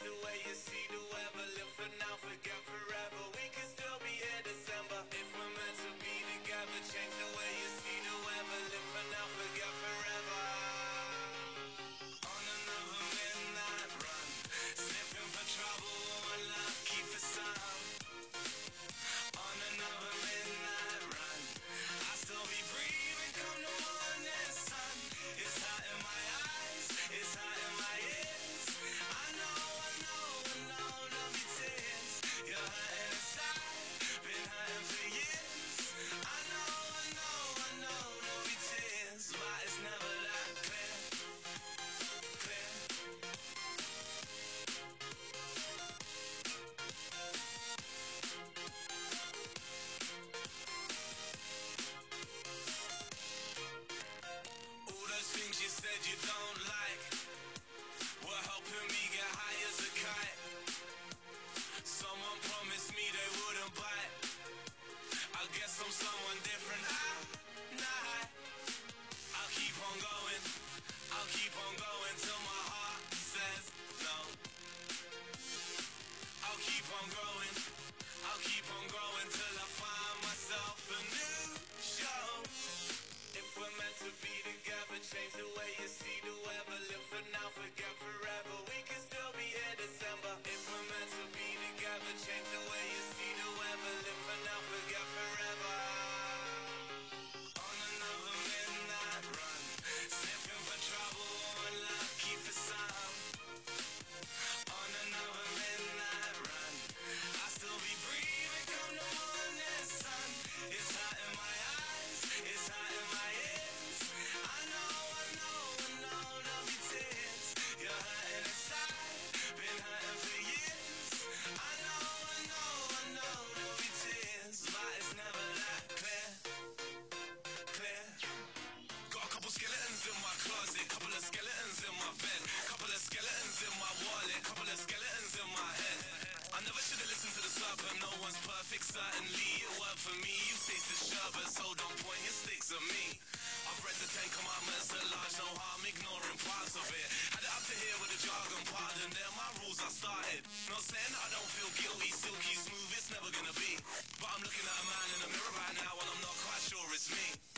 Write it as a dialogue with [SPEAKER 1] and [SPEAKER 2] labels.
[SPEAKER 1] the way you see the on growing. I'll keep on growing till I find myself a new show. If we're meant to be together, change the way you see the weather. Live for now, forget forever. We can still be here December. If we're meant to be together, change the way But no one's perfect, certainly it worked for me. You taste the sherbet, so don't point your sticks at me. I've read the Ten Commandments at large, no harm ignoring parts of it. Had it up to here with the jargon, pardon, they're my rules I started. Not saying I don't feel guilty, silky smooth, it's never gonna be. But I'm looking at a man in the mirror right now, and I'm not quite sure it's me.